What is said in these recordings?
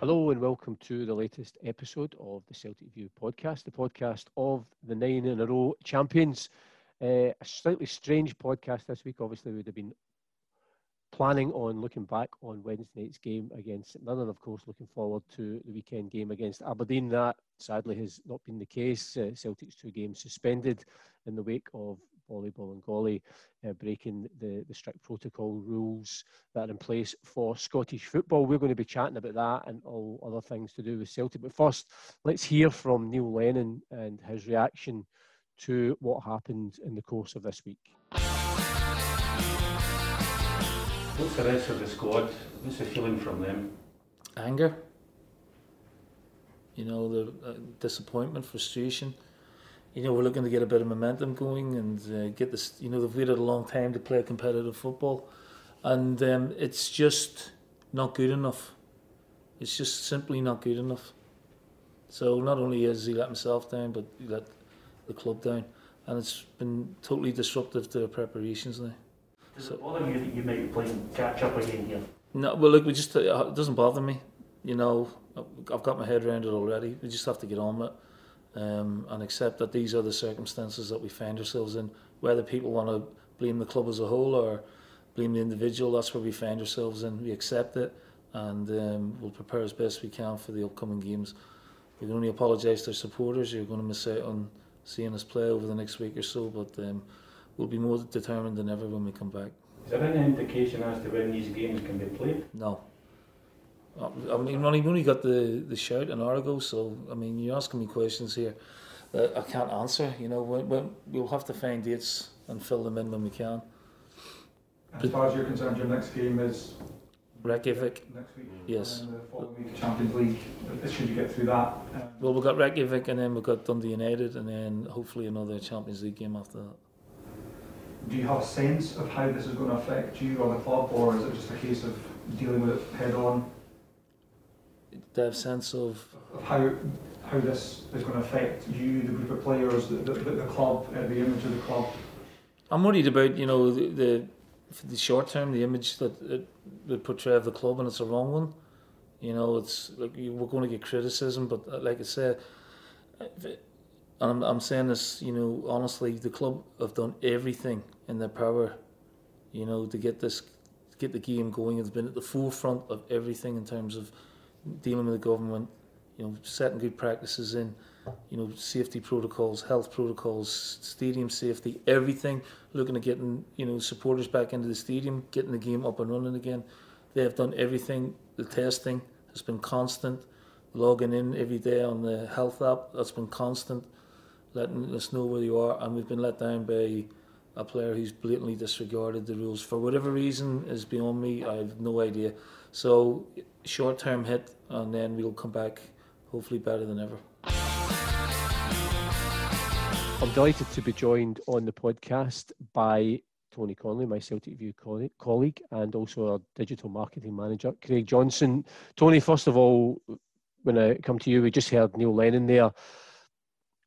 Hello and welcome to the latest episode of the Celtic View podcast, the podcast of the nine in a row champions. Uh, a slightly strange podcast this week. Obviously, we would have been planning on looking back on Wednesday night's game against St Mirren, of course, looking forward to the weekend game against Aberdeen. That sadly has not been the case. Uh, Celtic's two games suspended in the wake of Boli Bolingoli uh, breaking the, the strict protocol rules that are in place for Scottish football. We're going to be chatting about that and all other things to do with Celtic. But first, let's hear from Neil Lennon and his reaction to what happened in the course of this week. What's the rest of the squad? What's the feeling from them? Anger. You know, the uh, disappointment, frustration you know, we're looking to get a bit of momentum going and uh, get this, you know, they've waited a long time to play competitive football. And um, it's just not good enough. It's just simply not good enough. So not only has he let himself down, but he let the club down. And it's been totally disruptive to the preparations now. Does so, it bother you that you might be playing catch up again here? No, well, look, we just, uh, it doesn't bother me. You know, I've got my head around it already. We just have to get on with it um, and accept that these are the circumstances that we find ourselves in. Whether people want to blame the club as a whole or blame the individual, that's where we find ourselves in. We accept it and um, we'll prepare as best we can for the upcoming games. We can only apologise to our supporters. You're going to miss out on seeing us play over the next week or so, but um, we'll be more determined than ever when we come back. Is there any indication as to when these games can be played? No. I mean, I've only got the, the shout an hour ago, so I mean, you're asking me questions here that I can't answer. You know, when, when we'll have to find dates and fill them in when we can. As far as you're concerned, your next game is Reykjavik. Next week. Yes. And the following week, Champions League. Should you get through that? Um, well, we've got Reykjavik, and then we've got Dundee United, and then hopefully another Champions League game after that. Do you have a sense of how this is going to affect you or the club, or is it just a case of dealing with it head on? To have sense of, of how how this is going to affect you, the group of players, the, the, the club, uh, the image of the club? I'm worried about you know the, the the short term, the image that it would portray of the club, and it's a wrong one. You know, it's like we're going to get criticism, but uh, like I said, I'm, I'm saying this, you know, honestly, the club have done everything in their power, you know, to get this, to get the game going. It's been at the forefront of everything in terms of dealing with the government, you know, setting good practices in, you know, safety protocols, health protocols, stadium safety, everything, looking at getting, you know, supporters back into the stadium, getting the game up and running again. They have done everything. The testing has been constant. Logging in every day on the health app, that's been constant, letting us know where you are. And we've been let down by a player who's blatantly disregarded the rules for whatever reason is beyond me. I have no idea. So short term hit, and then we'll come back hopefully better than ever. I'm delighted to be joined on the podcast by Tony Connelly, my Celtic View colleague, and also our digital marketing manager, Craig Johnston. Tony, first of all, when I come to you, we just heard Neil Lennon there.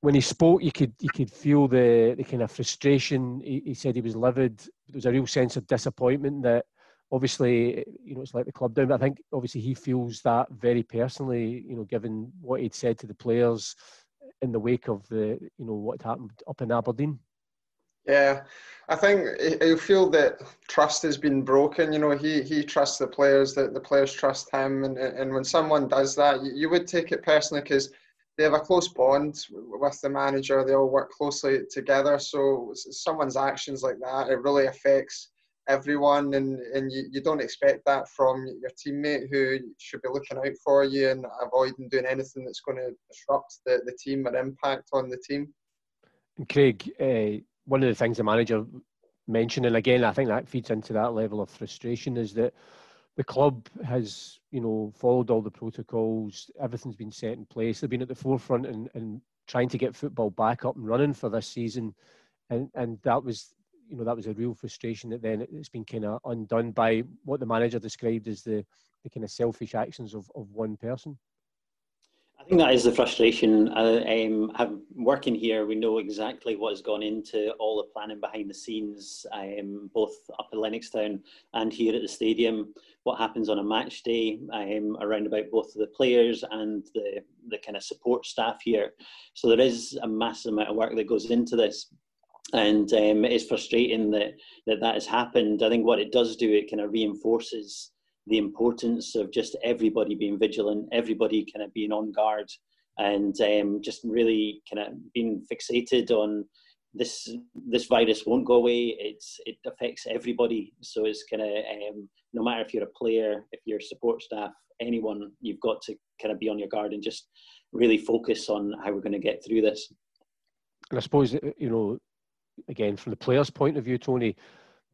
When he spoke, you could you could feel the, the kind of frustration. He, he said he was livid. There was a real sense of disappointment that obviously, you know, it's like the club down, but I think obviously he feels that very personally, you know, given what he'd said to the players in the wake of the, you know, what happened up in Aberdeen. Yeah, I think he'll feel that trust has been broken. You know, he he trusts the players, that the players trust him, and and when someone does that, you, you would take it personally because they have a close bond with the manager. They all work closely together. So someone's actions like that, it really affects everyone, and, and you, you don't expect that from your teammate who should be looking out for you and avoiding doing anything that's going to disrupt the, the team or impact on the team. And Craig, uh, one of the things the manager mentioned, and again, I think that feeds into that level of frustration, is that the club has, you know, followed all the protocols. Everything's been set in place. They've been at the forefront and, and trying to get football back up and running for this season, and and that was you know that was a real frustration that then it's been kind of undone by what the manager described as the, the kind of selfish actions of, of one person. I think that is the frustration. Uh, um, working here, we know exactly what has gone into all the planning behind the scenes, um, both up at Lennoxtown and here at the stadium. What happens on a match day um, around about both the players and the the kind of support staff here. So there is a massive amount of work that goes into this, and um, it's frustrating that, that that has happened. I think what it does do, it kind of reinforces the importance of just everybody being vigilant, everybody kind of being on guard, and um, just really kind of being fixated on this this virus won't go away. It's it affects everybody, so it's kind of um, no matter if you're a player, if you're support staff, anyone, you've got to kind of be on your guard and just really focus on how we're going to get through this. And I suppose you know, again from the players' point of view, Tony,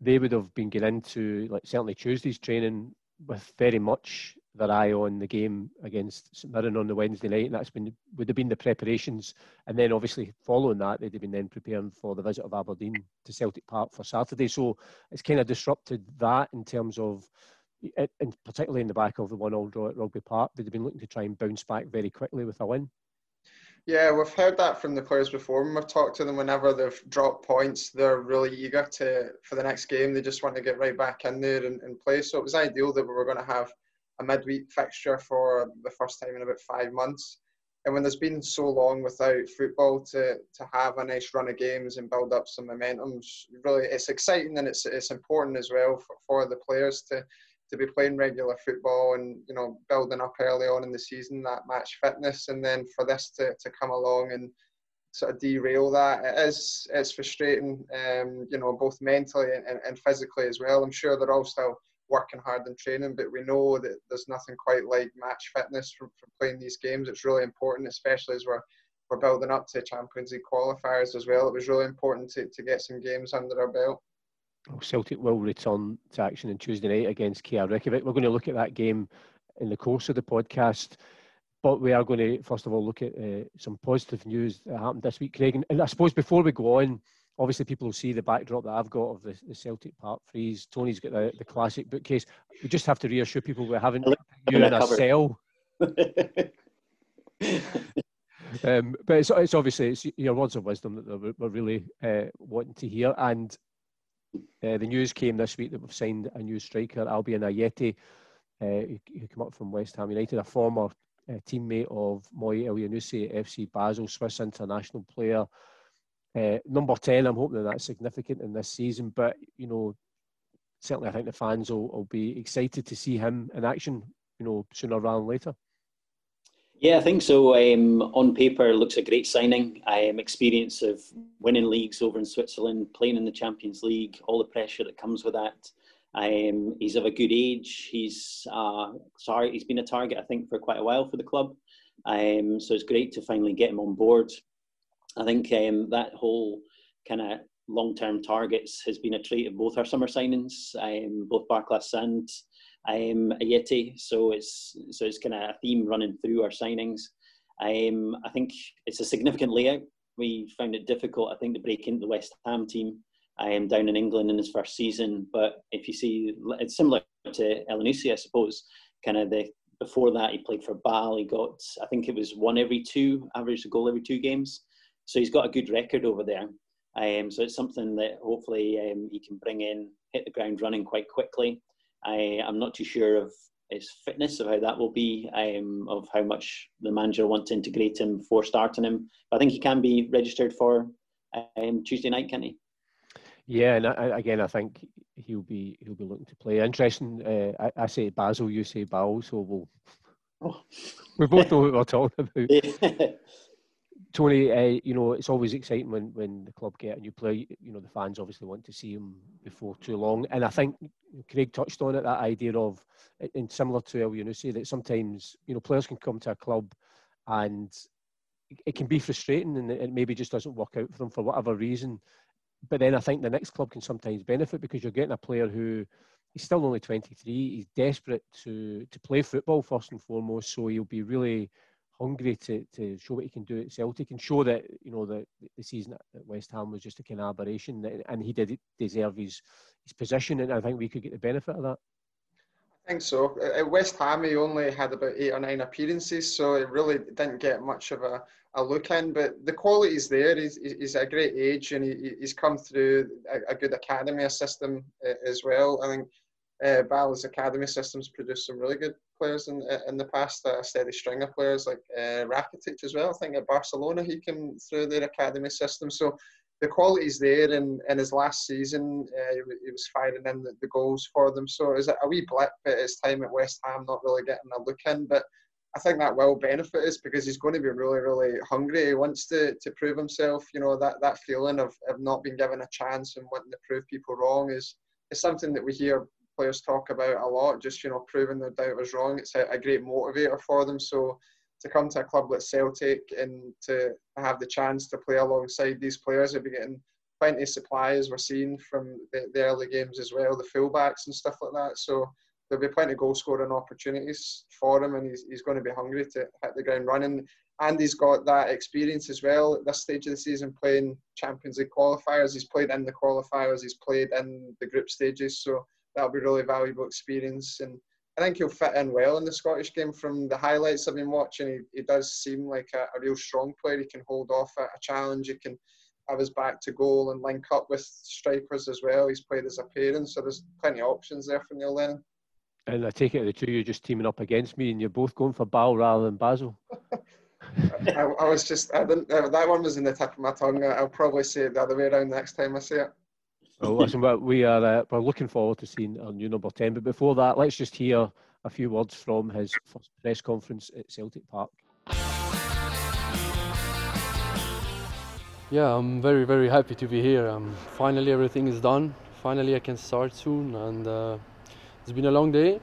they would have been getting into like certainly Tuesday's training with very much their eye on the game against St Mirren on the Wednesday night, and that's been would have been the preparations, and then obviously following that they'd have been then preparing for the visit of Aberdeen to Celtic Park for Saturday. So it's kind of disrupted that in terms of, and particularly in the back of the one-all draw at Rugby Park, they'd have been looking to try and bounce back very quickly with a win. Yeah, we've heard that from the players before. When we've talked to them, whenever they've dropped points, they're really eager to for the next game. They just want to get right back in there and, and play. So it was ideal that we were going to have a midweek fixture for the first time in about five months. And when there's been so long without football, to to have a nice run of games and build up some momentum, really, it's exciting and it's it's important as well for, for the players to to be playing regular football and you know building up early on in the season that match fitness and then for this to, to come along and sort of derail that it is it's frustrating um, you know both mentally and, and physically as well. I'm sure they're all still working hard in training but we know that there's nothing quite like match fitness from, from playing these games. It's really important especially as we're we're building up to champions league qualifiers as well. It was really important to, to get some games under our belt Celtic will return to action on Tuesday night against KR Reykjavik. We're going to look at that game in the course of the podcast, but we are going to first of all look at uh, some positive news that happened this week, Craig. And, and, I suppose before we go on, obviously people will see the backdrop that I've got of the, the Celtic Park Frieze. Tony's got the, the classic bookcase. We just have to reassure people we haven't you in a cell. um, but it's, it's obviously it's your words of wisdom that we're really uh, wanting to hear, and uh, the news came this week that we've signed a new striker, Albian Ajeti, uh, who, came up from West Ham United, a former uh, teammate of Moi Elyounoussi at FC Basel, Swiss international player. Uh, number 10, I'm hoping that that's significant in this season, but, you know, certainly I think the fans will, will be excited to see him in action, you know, sooner rather than later. Yeah, I think so. Um, on paper, looks a great signing. Um, experience of winning leagues over in Switzerland, playing in the Champions League, all the pressure that comes with that. Um, he's of a good age. He's uh, sorry, he's been a target, I think, for quite a while for the club. Um, so it's great to finally get him on board. I think um, that whole kind of long-term targets has been a trait of both our summer signings, um, both Barkas and um, Ajeti. So it's so it's kind of a theme running through our signings. Um, I think it's a significant layout. We found it difficult, I think, to break into the West Ham team I am down in England in his first season. But if you see, it's similar to Elyounoussi, I suppose. Kind of the before that, he played for Basel. He got, I think it was one every two, average a goal every two games. So he's got a good record over there. Um, so it's something that hopefully um, he can bring in, hit the ground running quite quickly. I, am not too sure of his fitness, of how that will be, um, of how much the manager wants to integrate him before starting him. But I think he can be registered for um, Tuesday night, can he? Yeah, and I, again, I think he'll be he'll be looking to play. Interesting. Uh, I, I, say Basel, you say Ball, so we'll oh. we both know what we're talking about. Tony, uh, you know, it's always exciting when, when the club get a new player. You know, the fans obviously want to see him before too long. And I think Craig touched on it, that idea of, and similar to Elyounoussi, that sometimes, you know, players can come to a club and it can be frustrating and it maybe just doesn't work out for them for whatever reason. But then I think the next club can sometimes benefit because you're getting a player who he's still only 23. He's desperate to to play football first and foremost. So he'll be really hungry to, to show what he can do at Celtic and show that you know that the season at West Ham was just a kind of aberration and he did deserve his his position and I think we could get the benefit of that. I think so. At West Ham, he only had about eight or nine appearances, so it really didn't get much of a, a look in. But the quality is there. He's, he's a great age, and he, he's come through a, a good academy system uh, as well. I think uh, Bal's academy systems produced some really good players in in the past. A steady string of players like uh, Rakitic as well. I think at Barcelona he came through their academy system. So the quality's there. And in his last season, uh, he, was firing in the, the, goals for them. So is it a wee blip at his time at West Ham, not really getting a look in, but. I think that will benefit us because he's going to be really, really hungry. He wants to, to prove himself. You know that, that feeling of, of not being given a chance and wanting to prove people wrong is is something that we hear players talk about a lot. Just you know, proving their doubters wrong. It's a, a great motivator for them. So to come to a club like Celtic and to have the chance to play alongside these players, they'll be getting plenty of supply as we're seeing from the, the early games as well, the fullbacks and stuff like that. So there'll be plenty of goal scoring opportunities for him, and he's, he's going to be hungry to hit the ground running. And he's got that experience as well at this stage of the season playing Champions League qualifiers. He's played in the qualifiers, he's played in the group stages, so that'll be really valuable experience. And I think he'll fit in well in the Scottish game. From the highlights I've been watching, he, he does seem like a, a real strong player. He can hold off a, a, challenge. He can have his back to goal and link up with strikers as well. He's played as a parent, so there's plenty of options there for Neil Lennon. And I take it the two of you are just teaming up against me, and you're both going for Bal rather than Basil. I, I, was just, I didn't. Uh, that one was in the tip of my tongue. I'll probably say it the other way around next time I say it. Well, listen, we are uh, we're looking forward to seeing our new number ten. But before that, let's just hear a few words from his first press conference at Celtic Park. Yeah, I'm very very happy to be here. Um, finally, everything is done. Finally, I can start soon, and uh, it's been a long day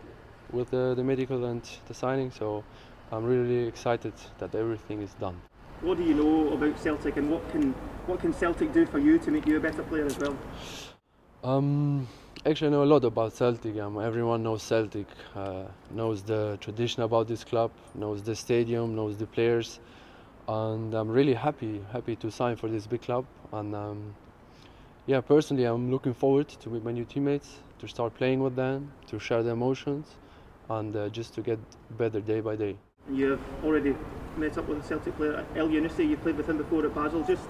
with the, the medical and the signing. So I'm really excited that everything is done. What do you know about Celtic, and what can what can Celtic do for you to make you a better player as well? Um, actually, I know a lot about Celtic. Um, everyone knows Celtic, uh, knows the tradition about this club, knows the stadium, knows the players, and I'm really happy happy to sign for this big club. And um, yeah, personally, I'm looking forward to meet my new teammates, to start playing with them, to share the emotions, and uh, just to get better day by day. You've already met up with a Celtic player, Elyounoussi. You played with him before at Basel. Just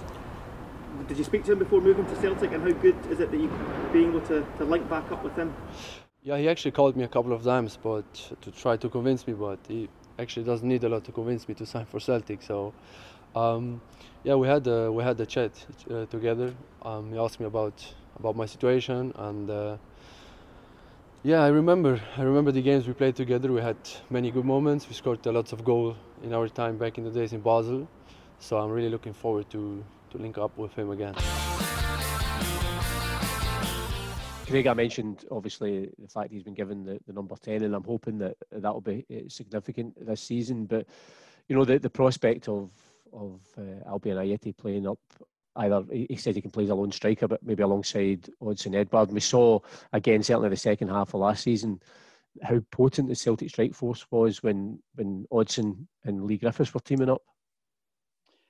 did you speak to him before moving to Celtic, and how good is it that you being able to, to link back up with him? Yeah, he actually called me a couple of times, but to try to convince me. But he actually doesn't need a lot to convince me to sign for Celtic. So, um, yeah, we had a, we had a chat uh, together. Um, he asked me about about my situation, and uh, yeah, I remember I remember the games we played together. We had many good moments. We scored a lot of goals in our time back in the days in Basel. So I'm really looking forward to to link up with him again. Craig, I mentioned obviously the fact he's been given the, the number 10, and I'm hoping that that will be eh, significant this season. But, you know, the, the prospect of of uh, Albian Ajeti playing up either, he said he can play as a lone striker, but maybe alongside Odsonne Edouard. And we saw, again, certainly the second half of last season, how potent the Celtic strike force was when, when Odsonne and Leigh Griffiths were teaming up.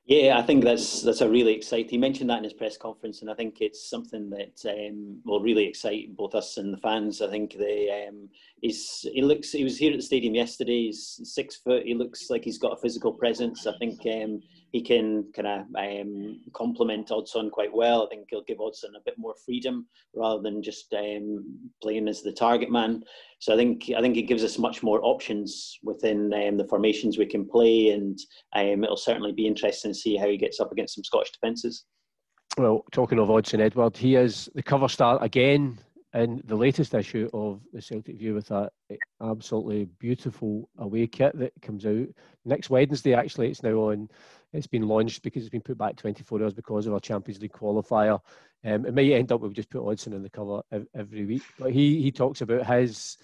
Yeah, I think that's that's a really exciting. He mentioned that in his press conference, and I think it's something that um, will really excite both us and the fans. I think they um, he's he looks he was here at the stadium yesterday. He's six foot. He looks like he's got a physical presence. I think um, he can kind of um, complement Odsonne quite well. I think he'll give Odsonne a bit more freedom rather than just um, playing as the target man. So I think I think it gives us much more options within um, the formations we can play, and um, it'll certainly be interesting to see how he gets up against some Scottish defences. Well, talking of Odsonne Edouard, he is the cover star again in the latest issue of the Celtic View with that absolutely beautiful away kit that comes out next Wednesday. Actually, it's now on it's been launched because it's been put back 24 hours because of our Champions League qualifier. Um, it may end up we just put Odsonne in the cover every week, but he he talks about his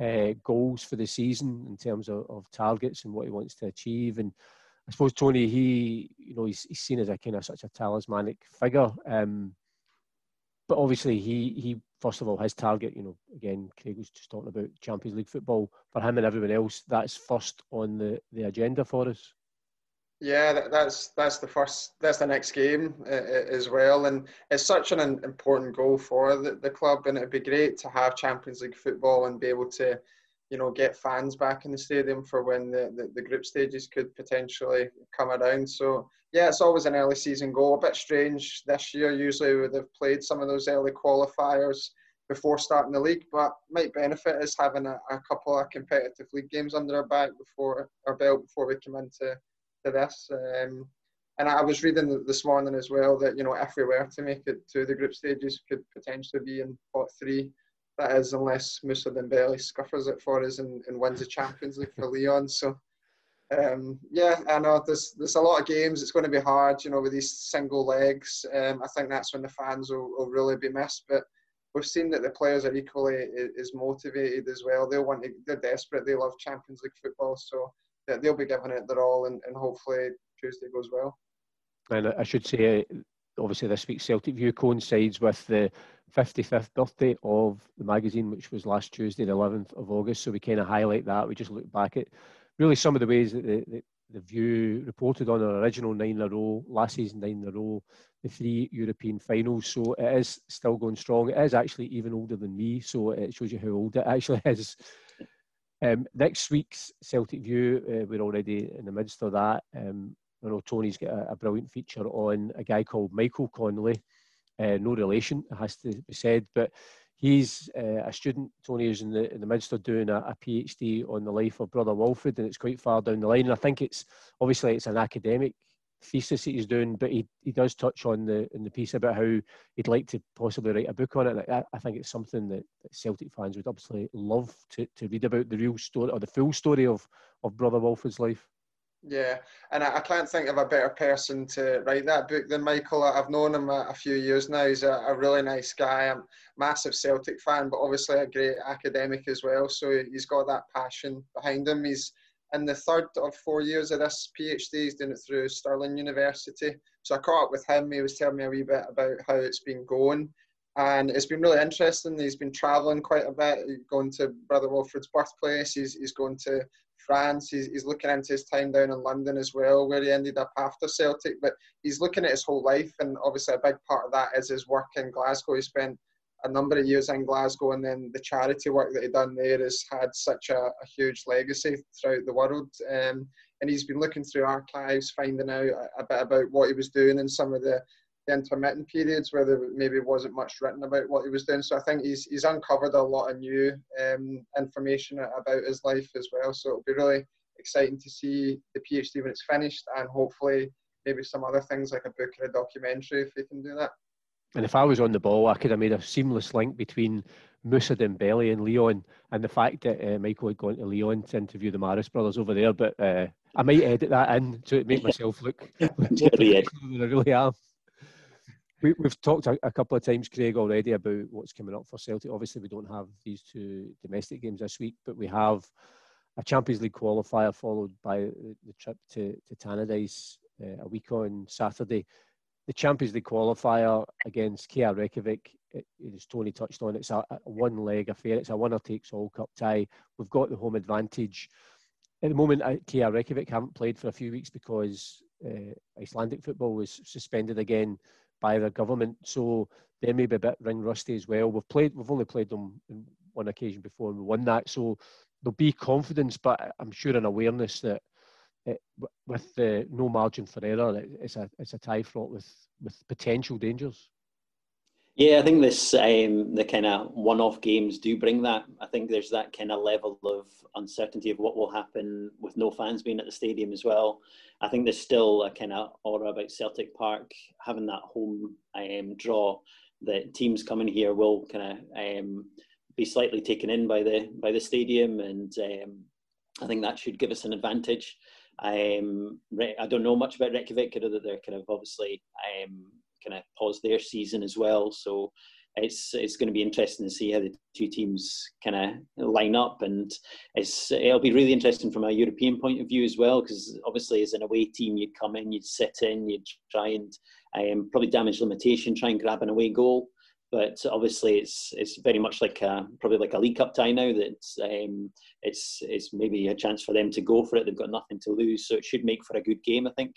uh, goals for the season in terms of, of targets and what he wants to achieve. And I suppose Tony, he you know he's, he's seen as a kind of such a talismanic figure. Um, but obviously he he first of all his target you know again craig was just talking about champions league football for him and everyone else that's first on the the agenda for us yeah, that, that's that's the first. That's the next game uh, as well, and it's such an important goal for the, the club. And it'd be great to have Champions League football and be able to you know, get fans back in the stadium for when the, the, the, group stages could potentially come around. So, yeah, it's always an early season goal. A bit strange this year. Usually we would have played some of those early qualifiers before starting the league, but might benefit us having a, a couple of competitive league games under our back before our belt before we come into to this. Um, and I was reading this morning as well that you know if we were to make it to the group stages, could potentially be in pot three. That is, unless Moussa Dembele scuffers it for us and, and wins the Champions League for Lyon. So, um, yeah, I know there's there's a lot of games. It's going to be hard, you know, with these single legs. Um, I think that's when the fans will, will really be missed. But we've seen that the players are equally as motivated as well. They want to, they're desperate. They love Champions League football, so they'll be giving it their all, and, and hopefully Tuesday goes well. And I should say, obviously, this week's Celtic View coincides with the 55th birthday of the magazine, which was last Tuesday, the 11th of August. So we kind of highlight that. We just look back at really some of the ways that the, the, the View reported on our original nine in a row, last season nine in a row, the three European finals. So it is still going strong. It is actually even older than me, so it shows you how old it actually is. Um, next week's Celtic View, uh, we're already in the midst of that. Um, I know Tony's got a, a, brilliant feature on a guy called Michael Connolly. Uh, no relation, it has to be said, but he's uh, a student. Tony is in the in the midst of doing a, a, PhD on the life of Brother Walfrid, and it's quite far down the line. And I think it's obviously it's an academic thesis that he's doing, but he, he does touch on the in the piece about how he'd like to possibly write a book on it. I, I, think it's something that, Celtic fans would absolutely love to, to read about the real story or the full story of, of Brother Walfrid's life. Yeah, and I, I, can't think of a better person to write that book than Michael. I've known him a, a few years now. He's a, a, really nice guy. I'm a massive Celtic fan, but obviously a great academic as well. So he's got that passion behind him. He's in the third of four years of this PhD. He's doing it through Stirling University. So I caught up with him. He was telling me a wee bit about how it's been going. And it's been really interesting. He's been travelling quite a bit, going to Brother Walfrid's birthplace. He's, he's going to France. He's, he's looking into his time down in London as well, where he ended up after Celtic. But he's looking at his whole life, and obviously a big part of that is his work in Glasgow. He spent a number of years in Glasgow, and then the charity work that he done there has had such a, a huge legacy throughout the world. Um, and he's been looking through archives, finding out a, a, bit about what he was doing in some of the, the intermittent periods where there maybe wasn't much written about what he was doing. So I think he's he's uncovered a lot of new um, information about his life as well. So it'll be really exciting to see the PhD when it's finished, and hopefully maybe some other things like a book or a documentary if he can do that. And if I was on the ball, I could have made a seamless link between Moussa Dembele and Lyon, and the fact that uh, Michael had gone to Lyon to interview the Marist brothers over there. But uh, I might edit that in to make myself look, than I really am. We, have talked a, a, couple of times, Craig, already about what's coming up for Celtic. Obviously, we don't have these two domestic games this week, but we have a Champions League qualifier followed by the trip to, to Tannadice uh, a week on Saturday the Champions League qualifier against KR Reykjavik, it, as Tony touched on, it's a, a one leg affair. It's a winner takes all cup tie. We've got the home advantage. At the moment, uh, KR Reykjavik haven't played for a few weeks because uh, Icelandic football was suspended again by the government. So they may be a bit ring rusty as well. We've played, we've only played them on one occasion before and we won that. So there'll be confidence, but I'm sure an awareness that it, with the no margin for error, it, it's a it's a tie fraught with with potential dangers. Yeah, I think this um, the kind of one-off games do bring that. I think there's that kind of level of uncertainty of what will happen with no fans being at the stadium as well. I think there's still a kind of aura about Celtic Park having that home um, draw. That teams coming here will kind of um, be slightly taken in by the by the stadium, and um, I think that should give us an advantage. Um, I don't know much about Reykjavik, other that they're kind of obviously um, kind of paused their season as well. So it's it's going to be interesting to see how the two teams kind of line up, and it's it'll be really interesting from a European point of view as well, because obviously as an away team, you'd come in, you'd sit in, you'd try and um, probably damage limitation, try and grab an away goal but obviously it's it's very much like a, probably like a League Cup tie now that um, it's it's maybe a chance for them to go for it. They've got nothing to lose, so it should make for a good game. I think.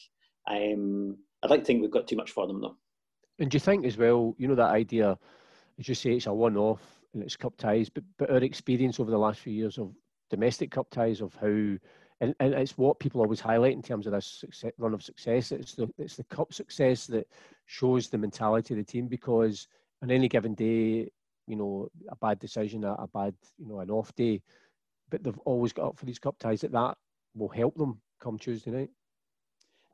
Um, I'd like to think we've got too much for them though. And do you think as well? You know that idea, as you say, it's a one-off and it's cup ties, but but our experience over the last few years of domestic cup ties of how, and, and it's what people always highlight in terms of this success, run of success. It's the it's the cup success that shows the mentality of the team because on any given day, you know, a bad decision, a, a bad, you know, an off day, but they've always got up for these cup ties that that will help them come Tuesday night.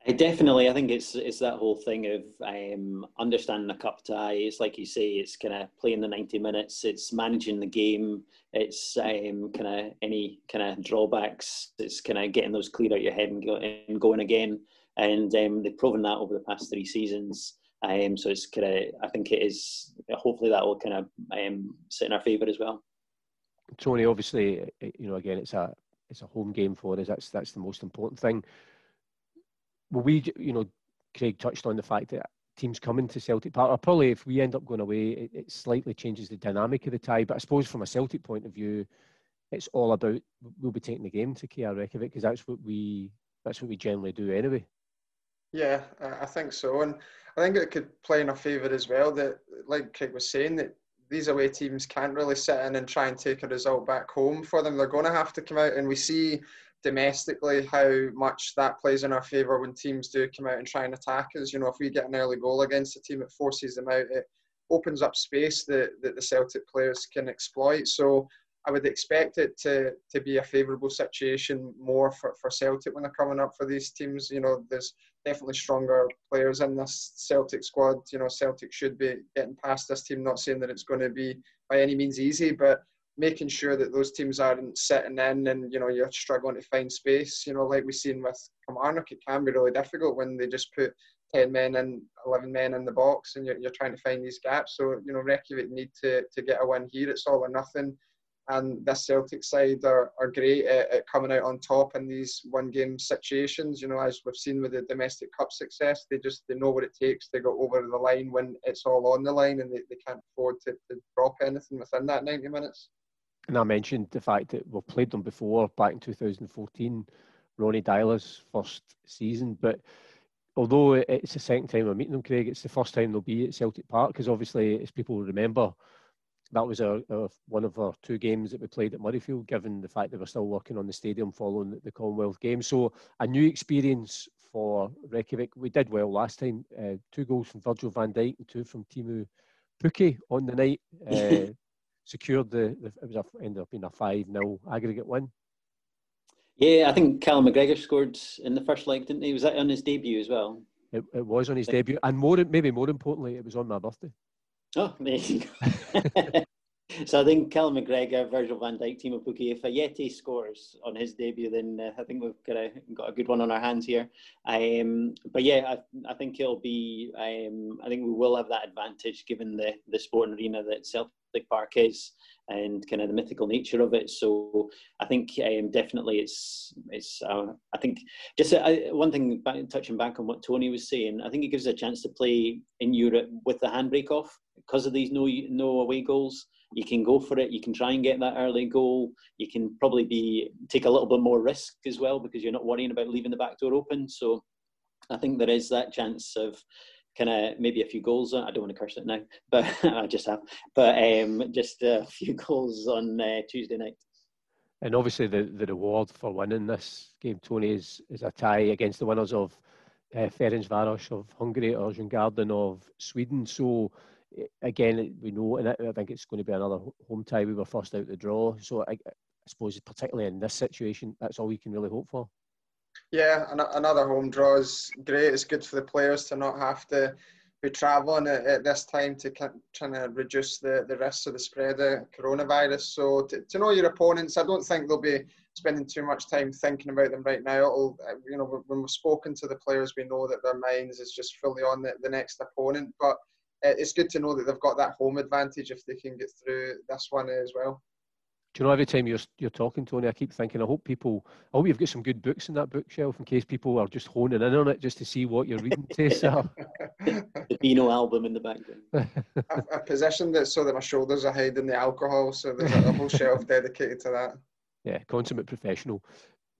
I definitely, I think it's it's that whole thing of um, understanding the cup tie. It's like you say, it's kind of playing the ninety minutes. It's managing the game. It's um, kind of any kind of drawbacks. It's kind of getting those cleared out your head and, go, and going again. And um, they've proven that over the past three seasons. Um, so it's kind of, I think it is. Hopefully, that will kind of um, sit in our favour as well. Tony, obviously, you know, again, it's a it's a home game for us. That's that's the most important thing well, we, you know, Craig touched on the fact that teams coming to Celtic Park, or probably if we end up going away, it, it, slightly changes the dynamic of the tie. But I suppose from a Celtic point of view, it's all about we'll be taking the game to KR Reykjavik because that's what we that's what we generally do anyway. Yeah, I think so, and I think it could play in our favour as well. That, like Craig was saying, that these away teams can't really sit in and try and take a result back home for them. They're going to have to come out, and we see domestically how much that plays in our favour when teams do come out and try and attack us. You know, if we get an early goal against a team, it forces them out. It opens up space that, that the Celtic players can exploit. So I would expect it to, to be a favourable situation more for, for Celtic when they're coming up for these teams. You know, there's definitely stronger players in this Celtic squad. You know, Celtic should be getting past this team. Not saying that it's going to be by any means easy, but making sure that those teams aren't sitting in and you know you're struggling to find space. You know, like we've seen with Kilmarnock, it can be really difficult when they just put ten men and eleven men in the box, and you're, you're trying to find these gaps. So you know, Reykjavik need to to get a win here. It's all or nothing. And this Celtic side are, are great at, at coming out on top in these one game situations. You know, as we've seen with the domestic cup success, they just they know what it takes to go over the line when it's all on the line, and they, they can't afford to, to drop anything within that ninety minutes and I mentioned the fact that we've played them before back in 2014, Ronnie Deila's first season. But although it's the second time we're meeting them, Craig, it's the first time they'll be at Celtic Park because obviously, as people remember, that was our, our, one of our two games that we played at Murrayfield, given the fact that we're still working on the stadium following the, the Commonwealth Games. So a new experience for Reykjavik. We did well last time. Uh, two goals from Virgil van Dijk and two from Teemu Pukki on the night. Uh, secured the, the it was a, ended up being a 5 0 aggregate win. Yeah, I think Callum McGregor scored in the first leg, didn't he? Was that on his debut as well? It, it was on his debut, and more maybe more importantly, it was on my birthday. Oh, there you go. so I think Callum McGregor, Virgil van Dijk, Teemu Pukki, if Ajeti scores on his debut, then uh, I think we've got a, got a good one on our hands here. Um, but yeah, I, I think it'll be, um, I think we will have that advantage given the, the sporting arena that Celtic Park is and kind of the mythical nature of it. So I think um, definitely it's it's. Uh, I think just uh, one thing back, touching back on what Tony was saying. I think it gives a chance to play in Europe with the handbrake off because of these no no away goals. You can go for it. You can try and get that early goal. You can probably be take a little bit more risk as well because you're not worrying about leaving the back door open. So I think there is that chance of kind of maybe a few goals. I don't want to curse it now, but I just have. But um, just a few goals on uh, Tuesday night. And obviously, the, the reward for winning this game, Tony, is, is a tie against the winners of uh, Ferencváros of Hungary or Djurgården of Sweden. So, again, we know, and I think it's going to be another home tie. We were first out the draw. So, I, I suppose, particularly in this situation, that's all we can really hope for. Yeah, another home draw is great. It's good for the players to not have to be travelling at, at, this time to trying to reduce the, the risks of the spread of coronavirus. So to, to know your opponents, I don't think they'll be spending too much time thinking about them right now. It'll, you know, when we've spoken to the players, we know that their minds is just fully on the, the next opponent. But uh, it's good to know that they've got that home advantage if they can get through this one as well. Do you know every time you're you're talking, Tony, I keep thinking, I hope people, I hope you've got some good books in that bookshelf in case people are just honing in on it just to see what your reading tastes are. the Beano album in the background. I, I positioned it so that my shoulders are hiding the alcohol, so there's a, a whole shelf dedicated to that. Yeah, consummate professional.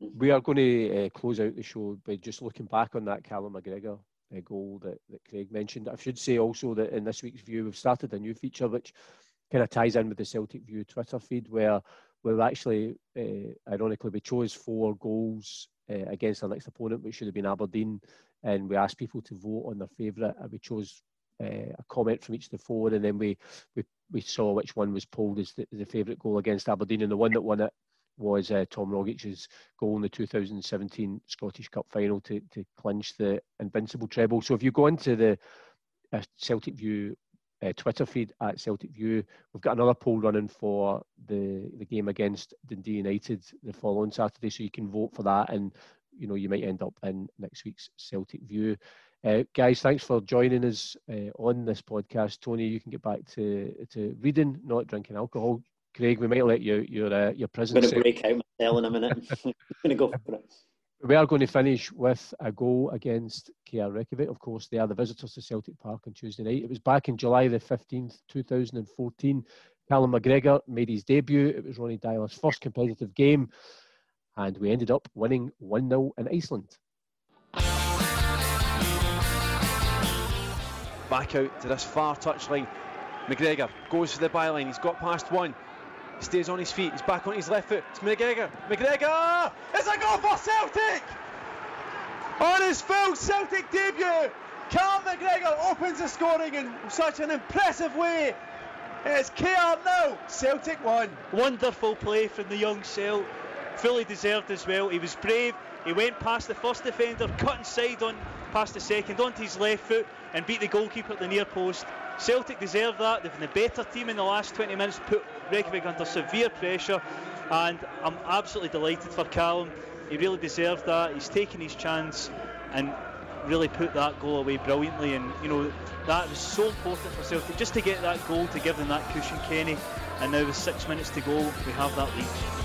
Mm-hmm. We are going to uh, close out the show by just looking back on that Callum McGregor uh, goal that, that Craig mentioned. I should say also that in this week's view, we've started a new feature which kind of ties in with the Celtic View Twitter feed where we actually, uh, ironically, we chose four goals uh, against our next opponent, which should have been Aberdeen, and we asked people to vote on their favourite, and we chose uh, a comment from each of the four, and then we we, we saw which one was pulled as the, the favourite goal against Aberdeen, and the one that won it was uh, Tom Rogic's goal in the 2017 Scottish Cup final to, to clinch the invincible treble. So if you go into the uh, Celtic View uh, Twitter feed at Celtic View, we've got another poll running for the the game against Dundee United the following Saturday, so you can vote for that, and you know you might end up in next week's Celtic View. Uh, guys, thanks for joining us uh, on this podcast. Tony, you can get back to to reading, not drinking alcohol. Craig, we might let you your uh, your prison. I'm going to break out myself in a minute. I'm going to go for it. We are going to finish with a goal against KR Reykjavik. Of course, they are the visitors to Celtic Park on Tuesday night. It was back in July the 15th, 2014. Callum McGregor made his debut. It was Ronnie Deila's first competitive game, and we ended up winning 1 0 in Iceland. Back out to this far touchline. McGregor goes for the byline. He's got past one. He stays on his feet. He's back on his left foot. It's McGregor. McGregor! It's a goal for Celtic! On his full Celtic debut, Carl McGregor opens the scoring in such an impressive way. It's KR now, Celtic 1. Wonderful play from the young Celt. Fully deserved as well. He was brave. He went past the first defender, cut inside on past the second, onto his left foot, and beat the goalkeeper at the near post. Celtic deserve that. They've been the better team in the last 20 minutes, put Reykjavik under severe pressure, and I'm absolutely delighted for Callum. He really deserved that. He's taken his chance and really put that goal away brilliantly. And you know that was so important for Celtic just to get that goal to give them that cushion, Kenny. And now with six minutes to go, we have that lead.